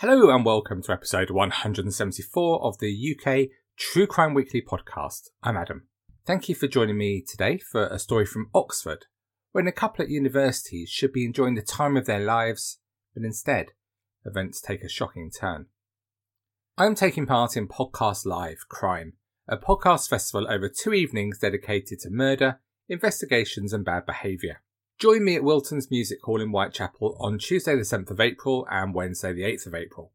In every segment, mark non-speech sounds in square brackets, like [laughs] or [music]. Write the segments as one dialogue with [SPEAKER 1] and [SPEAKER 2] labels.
[SPEAKER 1] Hello and welcome to episode 174 of the UK True Crime Weekly podcast. I'm Adam. Thank you for joining me today for a story from Oxford, when a couple at universities should be enjoying the time of their lives, but instead, events take a shocking turn. I am taking part in Podcast Live Crime, a podcast festival over two evenings dedicated to murder, investigations, and bad behaviour. Join me at Wilton's Music Hall in Whitechapel on Tuesday the 7th of April and Wednesday the 8th of April.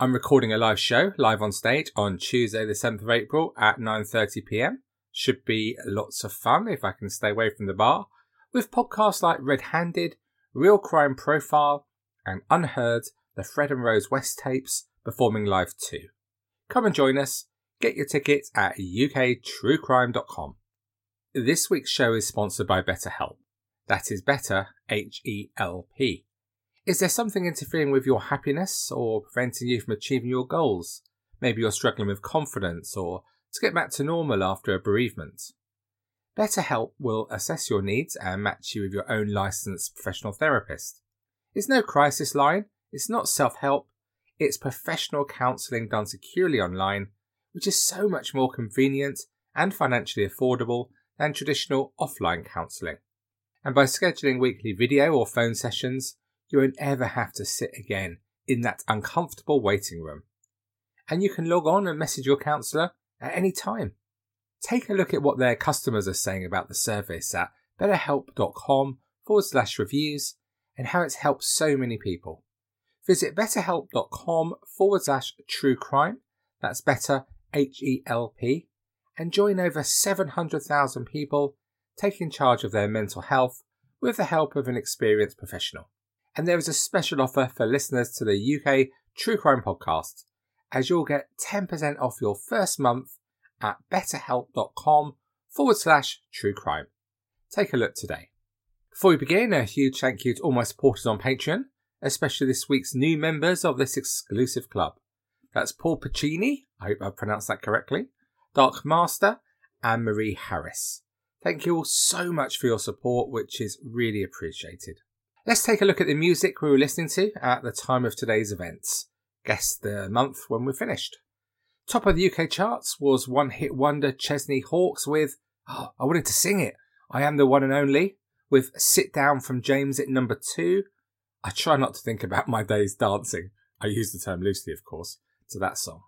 [SPEAKER 1] I'm recording a live show live on stage on Tuesday the 7th of April at 9.30pm. Should be lots of fun if I can stay away from the bar, with podcasts like Red Handed, Real Crime Profile, and Unheard, the Fred and Rose West tapes performing live too. Come and join us. Get your tickets at uktruecrime.com. This week's show is sponsored by BetterHelp. That is better, H E L P. Is there something interfering with your happiness or preventing you from achieving your goals? Maybe you're struggling with confidence or to get back to normal after a bereavement. BetterHelp will assess your needs and match you with your own licensed professional therapist. It's no crisis line, it's not self help, it's professional counselling done securely online, which is so much more convenient and financially affordable than traditional offline counselling and by scheduling weekly video or phone sessions, you won't ever have to sit again in that uncomfortable waiting room. And you can log on and message your counsellor at any time. Take a look at what their customers are saying about the service at betterhelp.com forward slash reviews and how it's helped so many people. Visit betterhelp.com forward slash true crime, that's better H E L P, and join over 700,000 people taking charge of their mental health with the help of an experienced professional. And there is a special offer for listeners to the UK True Crime Podcast, as you'll get 10% off your first month at betterhelp.com forward slash true crime. Take a look today. Before we begin, a huge thank you to all my supporters on Patreon, especially this week's new members of this exclusive club. That's Paul Pacini, I hope I pronounced that correctly, Dark Master, and Marie Harris. Thank you all so much for your support, which is really appreciated. Let's take a look at the music we were listening to at the time of today's events. Guess the month when we're finished. Top of the UK charts was one hit wonder Chesney Hawkes with, oh, I wanted to sing it, I Am the One and Only, with Sit Down from James at number two. I try not to think about [laughs] my days dancing, I use the term loosely, of course, to that song.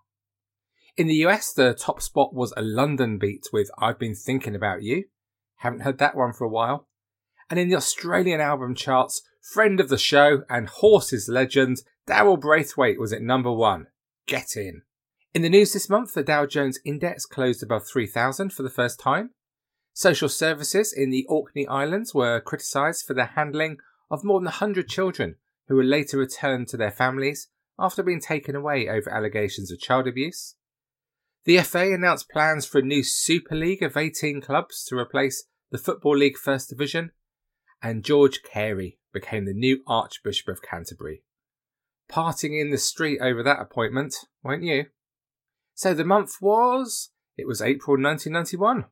[SPEAKER 1] In the US, the top spot was a Londonbeat with I've Been Thinking About You. Haven't heard that one for a while. And in the Australian album charts, friend of the show and horses legend, Daryl Braithwaite was at number one. Get in. In the news this month, the Dow Jones Index closed above 3,000 for the first time. Social services in the Orkney Islands were criticised for their handling of more than 100 children who were later returned to their families after being taken away over allegations of child abuse. The FA announced plans for a new Super League of 18 clubs to replace the Football League First Division, and George Carey became the new Archbishop of Canterbury. Parting in the street over that appointment, weren't you? So the month was. It was April 1991.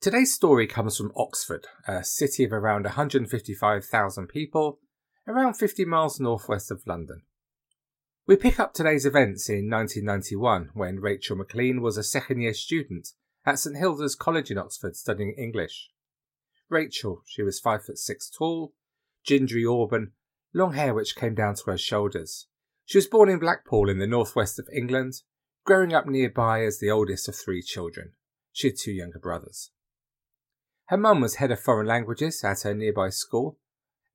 [SPEAKER 1] Today's story comes from Oxford, a city of around 155,000 people, around 50 miles northwest of London. We pick up today's events in 1991 when Rachel McLean was a second year student at St Hilda's College in Oxford studying English. Rachel, she was five foot six tall, gingery auburn, long hair which came down to her shoulders. She was born in Blackpool in the northwest of England, growing up nearby as the oldest of three children. She had two younger brothers. Her mum was head of foreign languages at her nearby school,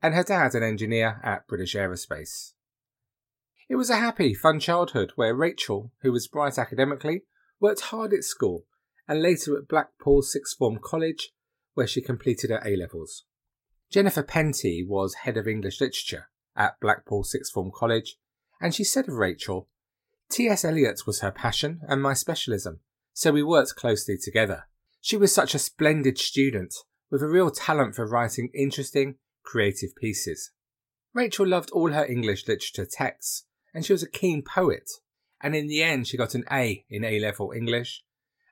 [SPEAKER 1] and her dad an engineer at British Aerospace. It was a happy, fun childhood where Rachel, who was bright academically, worked hard at school and later at Blackpool Sixth Form College, where she completed her A levels. Jennifer Penty was head of English literature at Blackpool Sixth Form College, and she said of Rachel, T.S. Eliot was her passion and my specialism, so we worked closely together. She was such a splendid student, with a real talent for writing interesting, creative pieces. Rachel loved all her English literature texts, and she was a keen poet, and in the end she got an A in A level English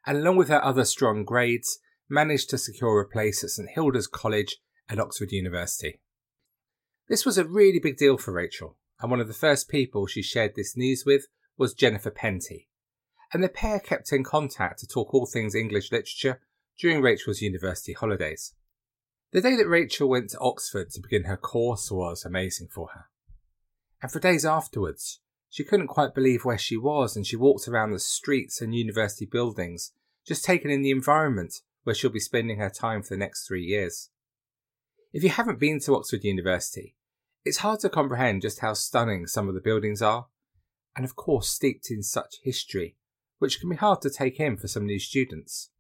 [SPEAKER 1] and along with her other strong grades, managed to secure a place at St Hilda's College at Oxford University. This was a really big deal for Rachel, and one of the first people she shared this news with was Jennifer Penty, and the pair kept in contact to talk all things English literature during Rachel's university holidays. The day that Rachel went to Oxford to begin her course was amazing for her. And for days afterwards, she couldn't quite believe where she was and she walked around the streets and university buildings, just taking in the environment where she'll be spending her time for the next three years. If you haven't been to Oxford University, it's hard to comprehend just how stunning some of the buildings are, and of course steeped in such history, which can be hard to take in for some new students.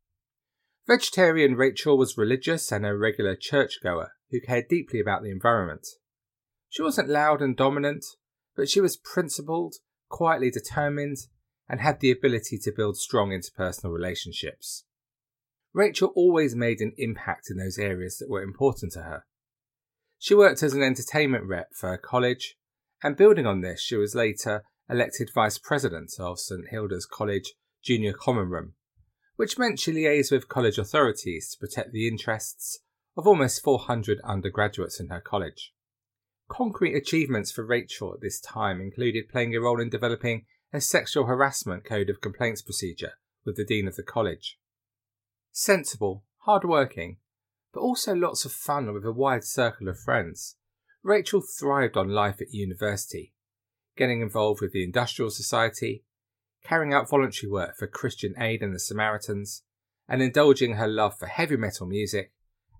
[SPEAKER 1] Vegetarian Rachel was religious and a regular churchgoer who cared deeply about the environment. She wasn't loud and dominant, but she was principled, quietly determined, and had the ability to build strong interpersonal relationships. Rachel always made an impact in those areas that were important to her. She worked as an entertainment rep for her college, and building on this, she was later elected vice president of St Hilda's College Junior Common Room which meant she liaised with college authorities to protect the interests of almost 400 undergraduates in her college. Concrete achievements for Rachel at this time included playing a role in developing a sexual harassment code of complaints procedure with the dean of the college. Sensible, hard-working, but also lots of fun with a wide circle of friends, Rachel thrived on life at university, getting involved with the Industrial Society, carrying out voluntary work for Christian Aid and the Samaritans, and indulging her love for heavy metal music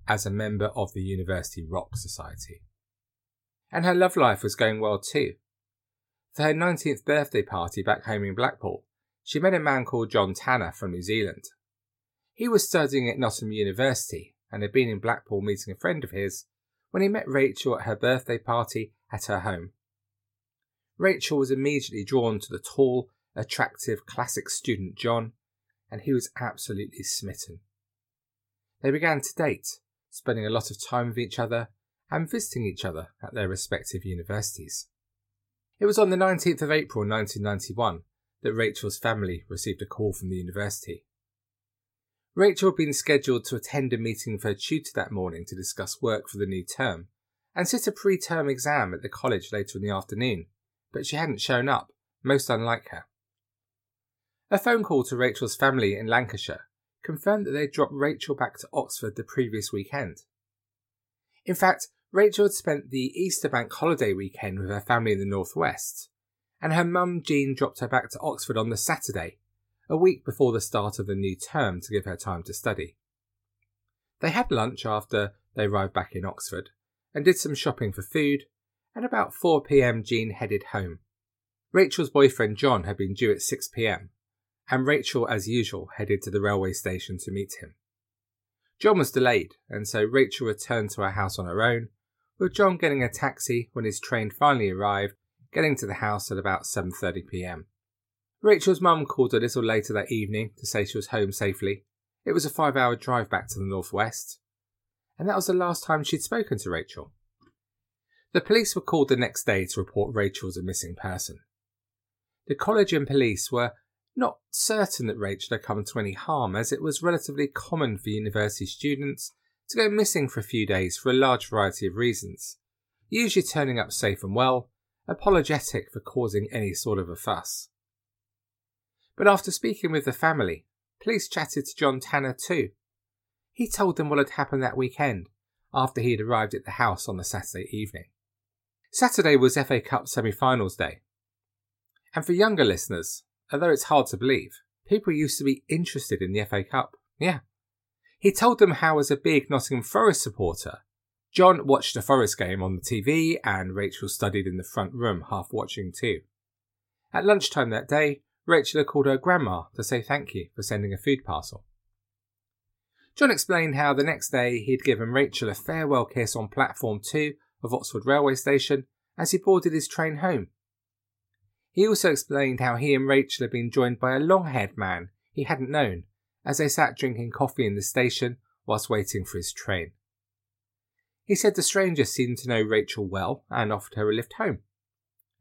[SPEAKER 1] as a member of the University Rock Society. And her love life was going well too. For her 19th birthday party back home in Blackpool, she met a man called John Tanner from New Zealand. He was studying at Nottingham University and had been in Blackpool meeting a friend of his when he met Rachel at her birthday party at her home. Rachel was immediately drawn to the tall, attractive classic student John, and he was absolutely smitten. They began to date, spending a lot of time with each other and visiting each other at their respective universities. It was on the 19th of April 1991 that Rachel's family received a call from the university. Rachel had been scheduled to attend a meeting with her tutor that morning to discuss work for the new term and sit a pre term exam at the college later in the afternoon, but she hadn't shown up, most unlike her. A phone call to Rachel's family in Lancashire confirmed that they'd dropped Rachel back to Oxford the previous weekend. In fact, Rachel had spent the Easter bank holiday weekend with her family in the northwest, and her mum Jean dropped her back to Oxford on the Saturday, a week before the start of the new term to give her time to study. They had lunch after they arrived back in Oxford and did some shopping for food, and about 4 pm Jean headed home. Rachel's boyfriend John had been due at 6 pm, and Rachel, as usual, headed to the railway station to meet him. John was delayed, and so Rachel returned to her house on her own, with John getting a taxi when his train finally arrived, getting to the house at about 7:30 p.m. Rachel's mum called a little later that evening to say she was home safely. It was a 5-hour drive back to the northwest, and that was the last time she'd spoken to Rachel. The police were called the next day to report Rachel as a missing person. The college and police were not certain that Rachel had come to any harm, as it was relatively common for university students to go missing for a few days for a large variety of reasons, usually turning up safe and well, apologetic for causing any sort of a fuss. But after speaking with the family, police chatted to John Tanner too. He told them what had happened that weekend after he had arrived at the house on the Saturday evening. Saturday was FA Cup semi finals day. And for younger listeners, although it's hard to believe, people used to be interested in the FA Cup. Yeah. He told them how, as a big Nottingham Forest supporter, John watched a Forest game on the TV and Rachel studied in the front room, half watching too. At lunchtime that day, Rachel called her grandma to say thank you for sending a food parcel. John explained how the next day he'd given Rachel a farewell kiss on platform 2 of Oxford railway station as he boarded his train home he also explained how he and Rachel had been joined by a long haired man he hadn't known as they sat drinking coffee in the station whilst waiting for his train. He said the stranger seemed to know Rachel well and offered her a lift home.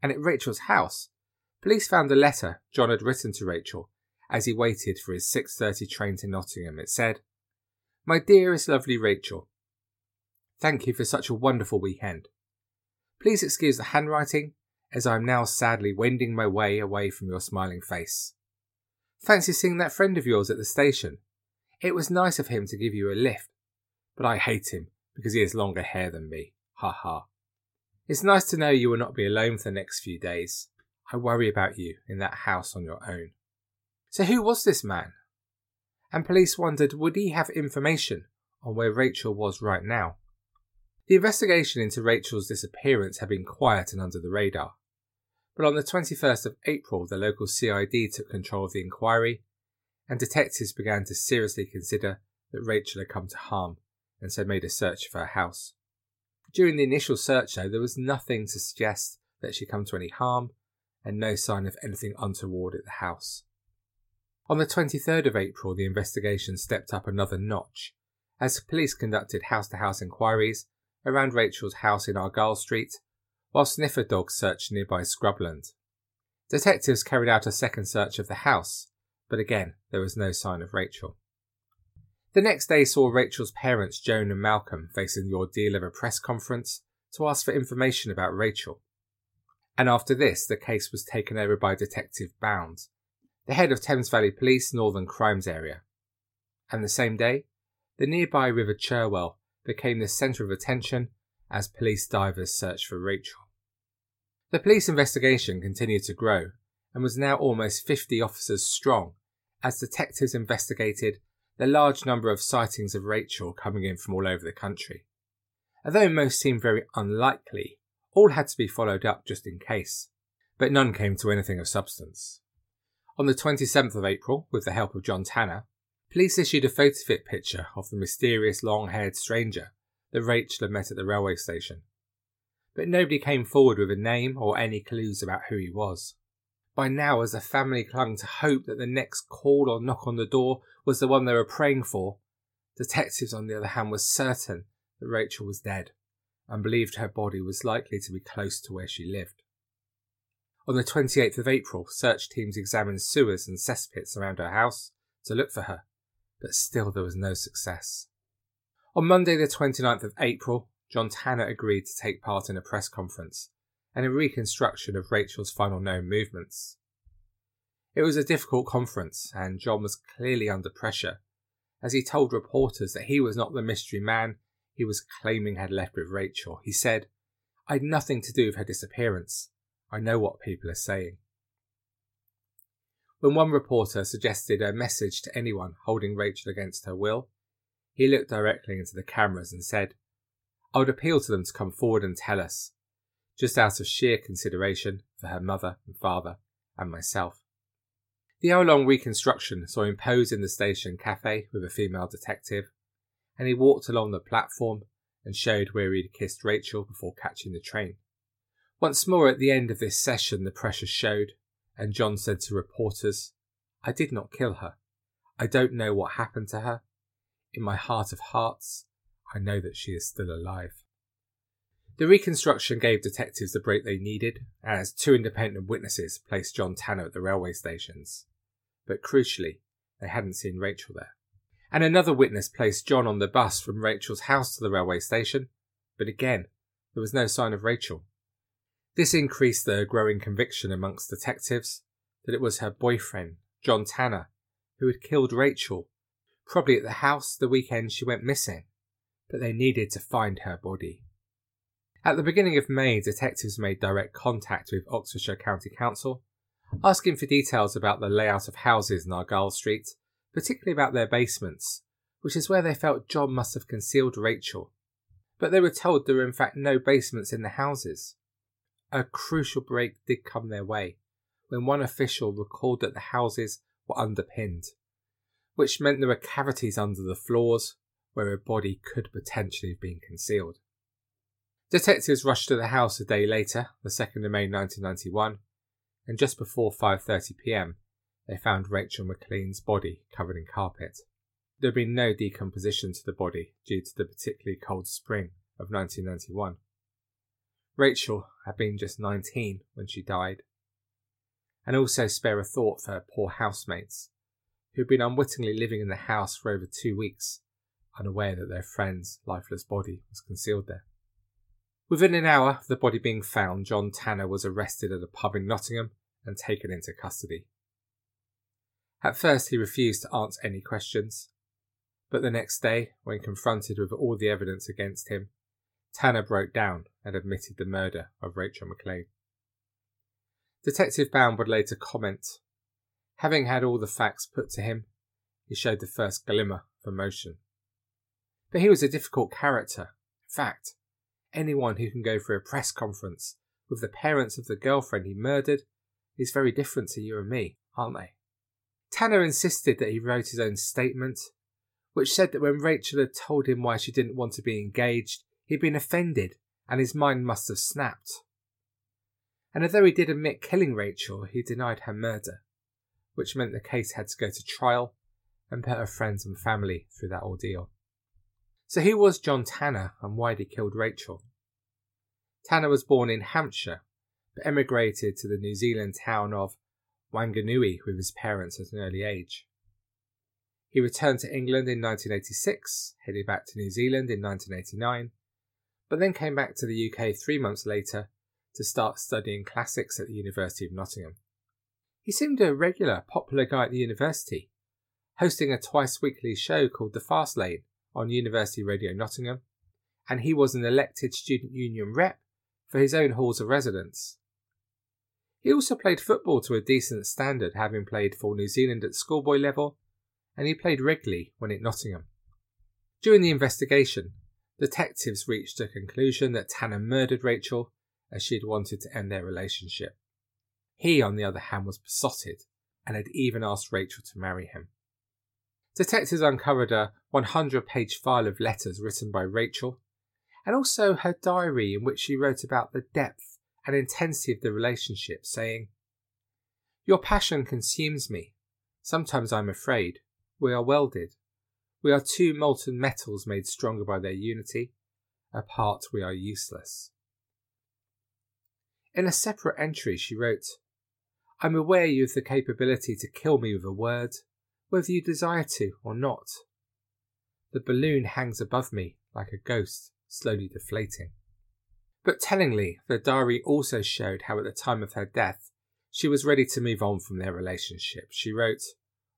[SPEAKER 1] And at Rachel's house, police found a letter John had written to Rachel as he waited for his 6:30 train to Nottingham. It said, "My dearest lovely Rachel, thank you for such a wonderful weekend. Please excuse the handwriting as I am now sadly wending my way away from your smiling face. Fancy seeing that friend of yours at the station. It was nice of him to give you a lift, but I hate him because he has longer hair than me. Ha ha. It's nice to know you will not be alone for the next few days. I worry about you in that house on your own. So who was this man? And police wondered would he have information on where Rachel was right now? The investigation into Rachel's disappearance had been quiet and under the radar. But on the 21st of April, the local CID took control of the inquiry, and detectives began to seriously consider that Rachel had come to harm, and so made a search of her house. During the initial search, though, there was nothing to suggest that she'd come to any harm, and no sign of anything untoward at the house. On the 23rd of April, the investigation stepped up another notch as police conducted house to house inquiries around Rachel's house in Argyle Street, while sniffer dogs searched nearby Scrubland. Detectives carried out a second search of the house, but again there was no sign of Rachel. The next day saw Rachel's parents, Joan and Malcolm, facing the ordeal of a press conference to ask for information about Rachel. And after this, the case was taken over by Detective Bound, the head of Thames Valley Police Northern Crimes Area. And the same day, the nearby River Cherwell became the centre of attention as police divers searched for Rachel. The police investigation continued to grow and was now almost 50 officers strong as detectives investigated the large number of sightings of Rachel coming in from all over the country. Although most seemed very unlikely, all had to be followed up just in case, but none came to anything of substance. On the 27th of April, with the help of John Tanner, police issued a photofit picture of the mysterious long haired stranger that Rachel had met at the railway station. But nobody came forward with a name or any clues about who he was. By now, as the family clung to hope that the next call or knock on the door was the one they were praying for, detectives, on the other hand, were certain that Rachel was dead and believed her body was likely to be close to where she lived. On the 28th of April, search teams examined sewers and cesspits around her house to look for her, but still there was no success. On Monday, the 29th of April, John Tanner agreed to take part in a press conference and a reconstruction of Rachel's final known movements. It was a difficult conference, and John was clearly under pressure, as he told reporters that he was not the mystery man he was claiming had left with Rachel. He said, I'd nothing to do with her disappearance. I know what people are saying. When one reporter suggested a message to anyone holding Rachel against her will, he looked directly into the cameras and said, I would appeal to them to come forward and tell us, just out of sheer consideration for her mother and father and myself. The hour long reconstruction saw him pose in the station cafe with a female detective, and he walked along the platform and showed where he'd kissed Rachel before catching the train. Once more at the end of this session, the pressure showed, and John said to reporters, I did not kill her. I don't know what happened to her. In my heart of hearts, I know that she is still alive. The reconstruction gave detectives the break they needed, as two independent witnesses placed John Tanner at the railway stations. But crucially, they hadn't seen Rachel there. And another witness placed John on the bus from Rachel's house to the railway station, but again, there was no sign of Rachel. This increased the growing conviction amongst detectives that it was her boyfriend, John Tanner, who had killed Rachel, probably at the house the weekend she went missing, but they needed to find her body. At the beginning of May, detectives made direct contact with Oxfordshire County Council, asking for details about the layout of houses in Argyle Street, particularly about their basements, which is where they felt John must have concealed Rachel. But they were told there were in fact no basements in the houses. A crucial break did come their way when one official recalled that the houses were underpinned, which meant there were cavities under the floors where a body could potentially have been concealed. Detectives rushed to the house a day later, the 2nd of May 1991, and just before 5:30 p.m., they found Rachel McLean's body covered in carpet. There had been no decomposition to the body due to the particularly cold spring of 1991. Rachel had been just 19 when she died. And also spare a thought for her poor housemates, who had been unwittingly living in the house for over two weeks, unaware that their friend's lifeless body was concealed there. Within an hour of the body being found, John Tanner was arrested at a pub in Nottingham and taken into custody. At first, he refused to answer any questions, but the next day, when confronted with all the evidence against him, Tanner broke down and admitted the murder of Rachel McLean. Detective Bound would later comment Having had all the facts put to him, he showed the first glimmer of emotion. But he was a difficult character. In fact, anyone who can go for a press conference with the parents of the girlfriend he murdered is very different to you and me, aren't they? Tanner insisted that he wrote his own statement, which said that when Rachel had told him why she didn't want to be engaged, he'd been offended and his mind must have snapped. And although he did admit killing Rachel, he denied her murder, which meant the case had to go to trial and put her friends and family through that ordeal. So who was John Tanner and why did he kill Rachel? Tanner was born in Hampshire, but emigrated to the New Zealand town of Wanganui with his parents at an early age. He returned to England in 1986, headed back to New Zealand in 1989, but then came back to the UK three months later to start studying classics at the University of Nottingham. He seemed a regular, popular guy at the university, hosting a twice weekly show called The Fast Lane on University Radio Nottingham, and he was an elected student union rep for his own halls of residence. He also played football to a decent standard, having played for New Zealand at schoolboy level, and he played regularly when at Nottingham. During the investigation, detectives reached a conclusion that Tanner murdered Rachel as she had wanted to end their relationship. He, on the other hand, was besotted and had even asked Rachel to marry him. Detectives uncovered a 100 page file of letters written by Rachel, and also her diary in which she wrote about the depth and intensity of the relationship, saying, Your passion consumes me. Sometimes I'm afraid. We are welded. We are two molten metals made stronger by their unity. Apart, we are useless. In a separate entry, she wrote, I'm aware you have the capability to kill me with a word, whether you desire to or not. The balloon hangs above me like a ghost, slowly deflating. But tellingly, the diary also showed how at the time of her death, she was ready to move on from their relationship. She wrote,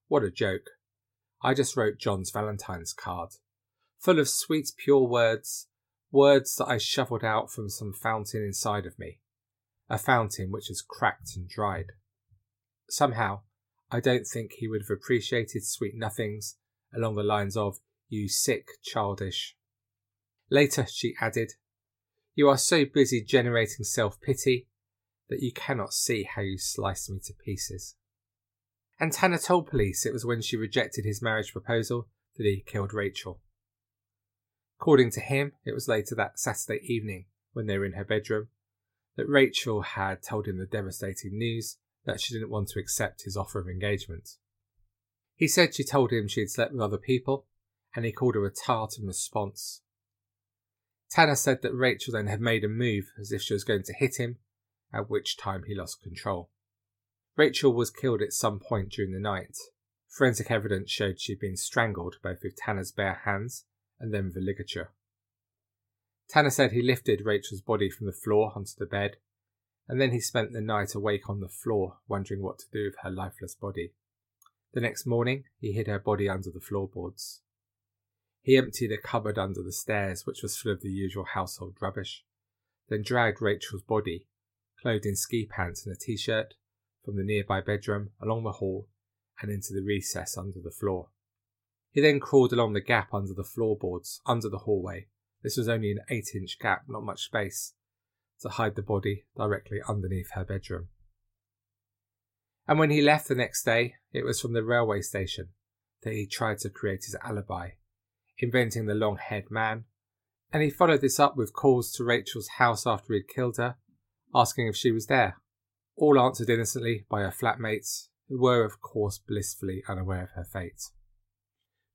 [SPEAKER 1] What a joke. I just wrote John's Valentine's card, full of sweet, pure words, words that I shoveled out from some fountain inside of me, a fountain which has cracked and dried. Somehow, I don't think he would have appreciated sweet nothings along the lines of, You sick, childish. Later, she added, You are so busy generating self pity that you cannot see how you slice me to pieces. And Tanner told police it was when she rejected his marriage proposal that he killed Rachel. According to him, it was later that Saturday evening, when they were in her bedroom, that Rachel had told him the devastating news that she didn't want to accept his offer of engagement. He said she told him she had slept with other people, and he called her a tart in response. Tanner said that Rachel then had made a move as if she was going to hit him, at which time he lost control. Rachel was killed at some point during the night. Forensic evidence showed she had been strangled both with Tanner's bare hands and then with a ligature. Tanner said he lifted Rachel's body from the floor onto the bed and then he spent the night awake on the floor, wondering what to do with her lifeless body. The next morning, he hid her body under the floorboards. He emptied a cupboard under the stairs, which was full of the usual household rubbish, then dragged Rachel's body, clothed in ski pants and a t shirt, from the nearby bedroom along the hall and into the recess under the floor. He then crawled along the gap under the floorboards, under the hallway. This was only an eight inch gap, not much space, to hide the body directly underneath her bedroom. And when he left the next day, it was from the railway station that he tried to create his alibi, inventing the long haired man, and he followed this up with calls to Rachel's house after he'd killed her, asking if she was there, all answered innocently by her flatmates, who were, of course, blissfully unaware of her fate.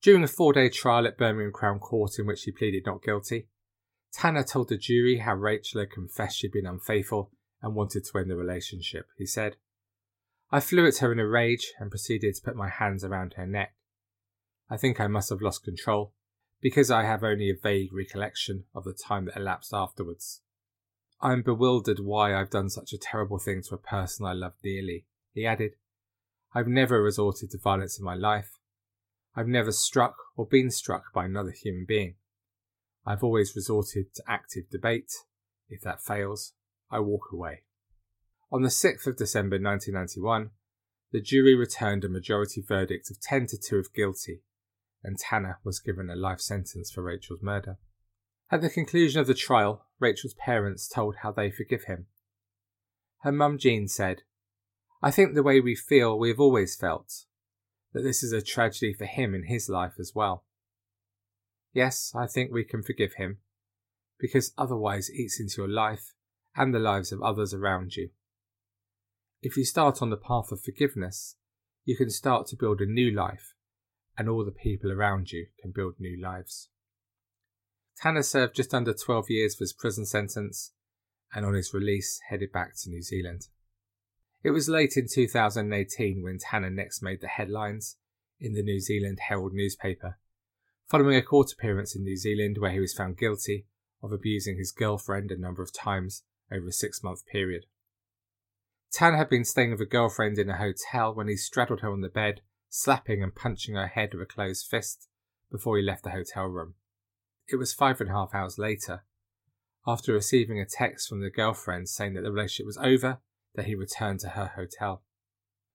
[SPEAKER 1] During a four day trial at Birmingham Crown Court in which he pleaded not guilty, Tanner told the jury how Rachel had confessed she'd been unfaithful and wanted to end the relationship. He said, I flew at her in a rage and proceeded to put my hands around her neck. I think I must have lost control, because I have only a vague recollection of the time that elapsed afterwards. I'm bewildered why I've done such a terrible thing to a person I love dearly. He added, I've never resorted to violence in my life. I've never struck or been struck by another human being. I've always resorted to active debate. If that fails, I walk away. On the 6th of December 1991, the jury returned a majority verdict of 10 to 2 of guilty, and Tanner was given a life sentence for Rachel's murder. At the conclusion of the trial, Rachel's parents told how they forgive him. Her mum Jean said, I think the way we feel we have always felt, that this is a tragedy for him in his life as well. Yes, I think we can forgive him, because otherwise it eats into your life and the lives of others around you. If you start on the path of forgiveness, you can start to build a new life, and all the people around you can build new lives. Tanner served just under 12 years for his prison sentence and on his release headed back to New Zealand. It was late in 2018 when Tanner next made the headlines in the New Zealand Herald newspaper, following a court appearance in New Zealand where he was found guilty of abusing his girlfriend a number of times over a six month period. Tan had been staying with a girlfriend in a hotel when he straddled her on the bed, slapping and punching her head with a closed fist before he left the hotel room. It was five and a half hours later, after receiving a text from the girlfriend saying that the relationship was over, that he returned to her hotel.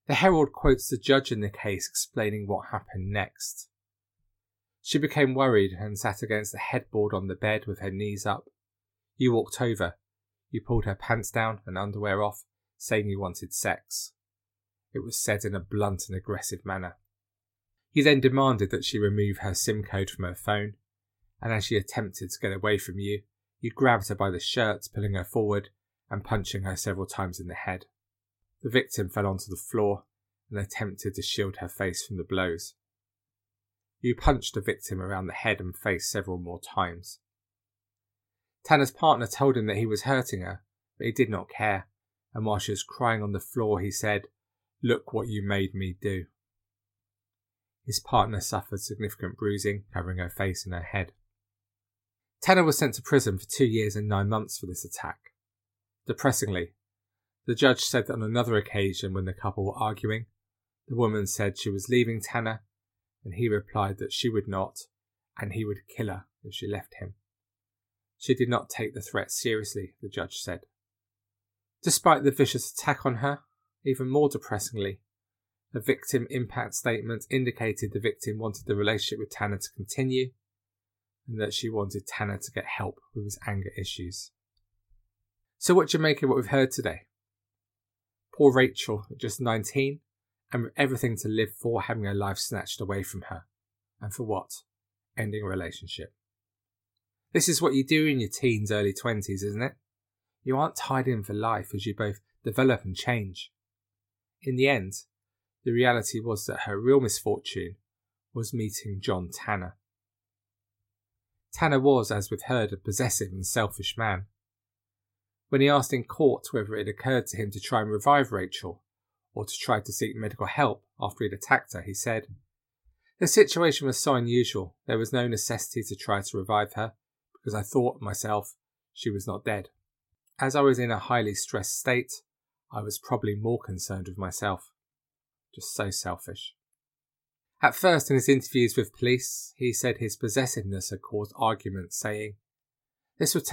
[SPEAKER 1] The Herald quotes the judge in the case explaining what happened next. She became worried and sat against the headboard on the bed with her knees up. You walked over. You pulled her pants down and underwear off, saying you wanted sex. It was said in a blunt and aggressive manner. You then demanded that she remove her SIM code from her phone and as she attempted to get away from you, you grabbed her by the shirt, pulling her forward and punching her several times in the head. The victim fell onto the floor and attempted to shield her face from the blows. You punched the victim around the head and face several more times. Tanner's partner told him that he was hurting her, but he did not care, and while she was crying on the floor, he said, Look what you made me do. His partner suffered significant bruising, covering her face and her head. Tanner was sent to prison for two years and nine months for this attack. Depressingly, the judge said that on another occasion when the couple were arguing, the woman said she was leaving Tanner, and he replied that she would not, and he would kill her if she left him. She did not take the threat seriously, the judge said. Despite the vicious attack on her, even more depressingly, a victim impact statement indicated the victim wanted the relationship with Tanner to continue and that she wanted Tanner to get help with his anger issues. So, what do you make of what we've heard today? Poor Rachel, just 19, and everything to live for, having her life snatched away from her. And for what? Ending a relationship. This is what you do in your teens, early 20s, isn't it? You aren't tied in for life as you both develop and change. In the end, the reality was that her real misfortune was meeting John Tanner. Tanner was, as we've heard, a possessive and selfish man. When he asked in court whether it occurred to him to try and revive Rachel, or to try to seek medical help after he'd attacked her, he said, The situation was so unusual, there was no necessity to try to revive her, because I thought myself she was not dead. As I was in a highly stressed state, I was probably more concerned with myself. Just so selfish. At first, in his interviews with police, he said his possessiveness had caused arguments, saying, This would take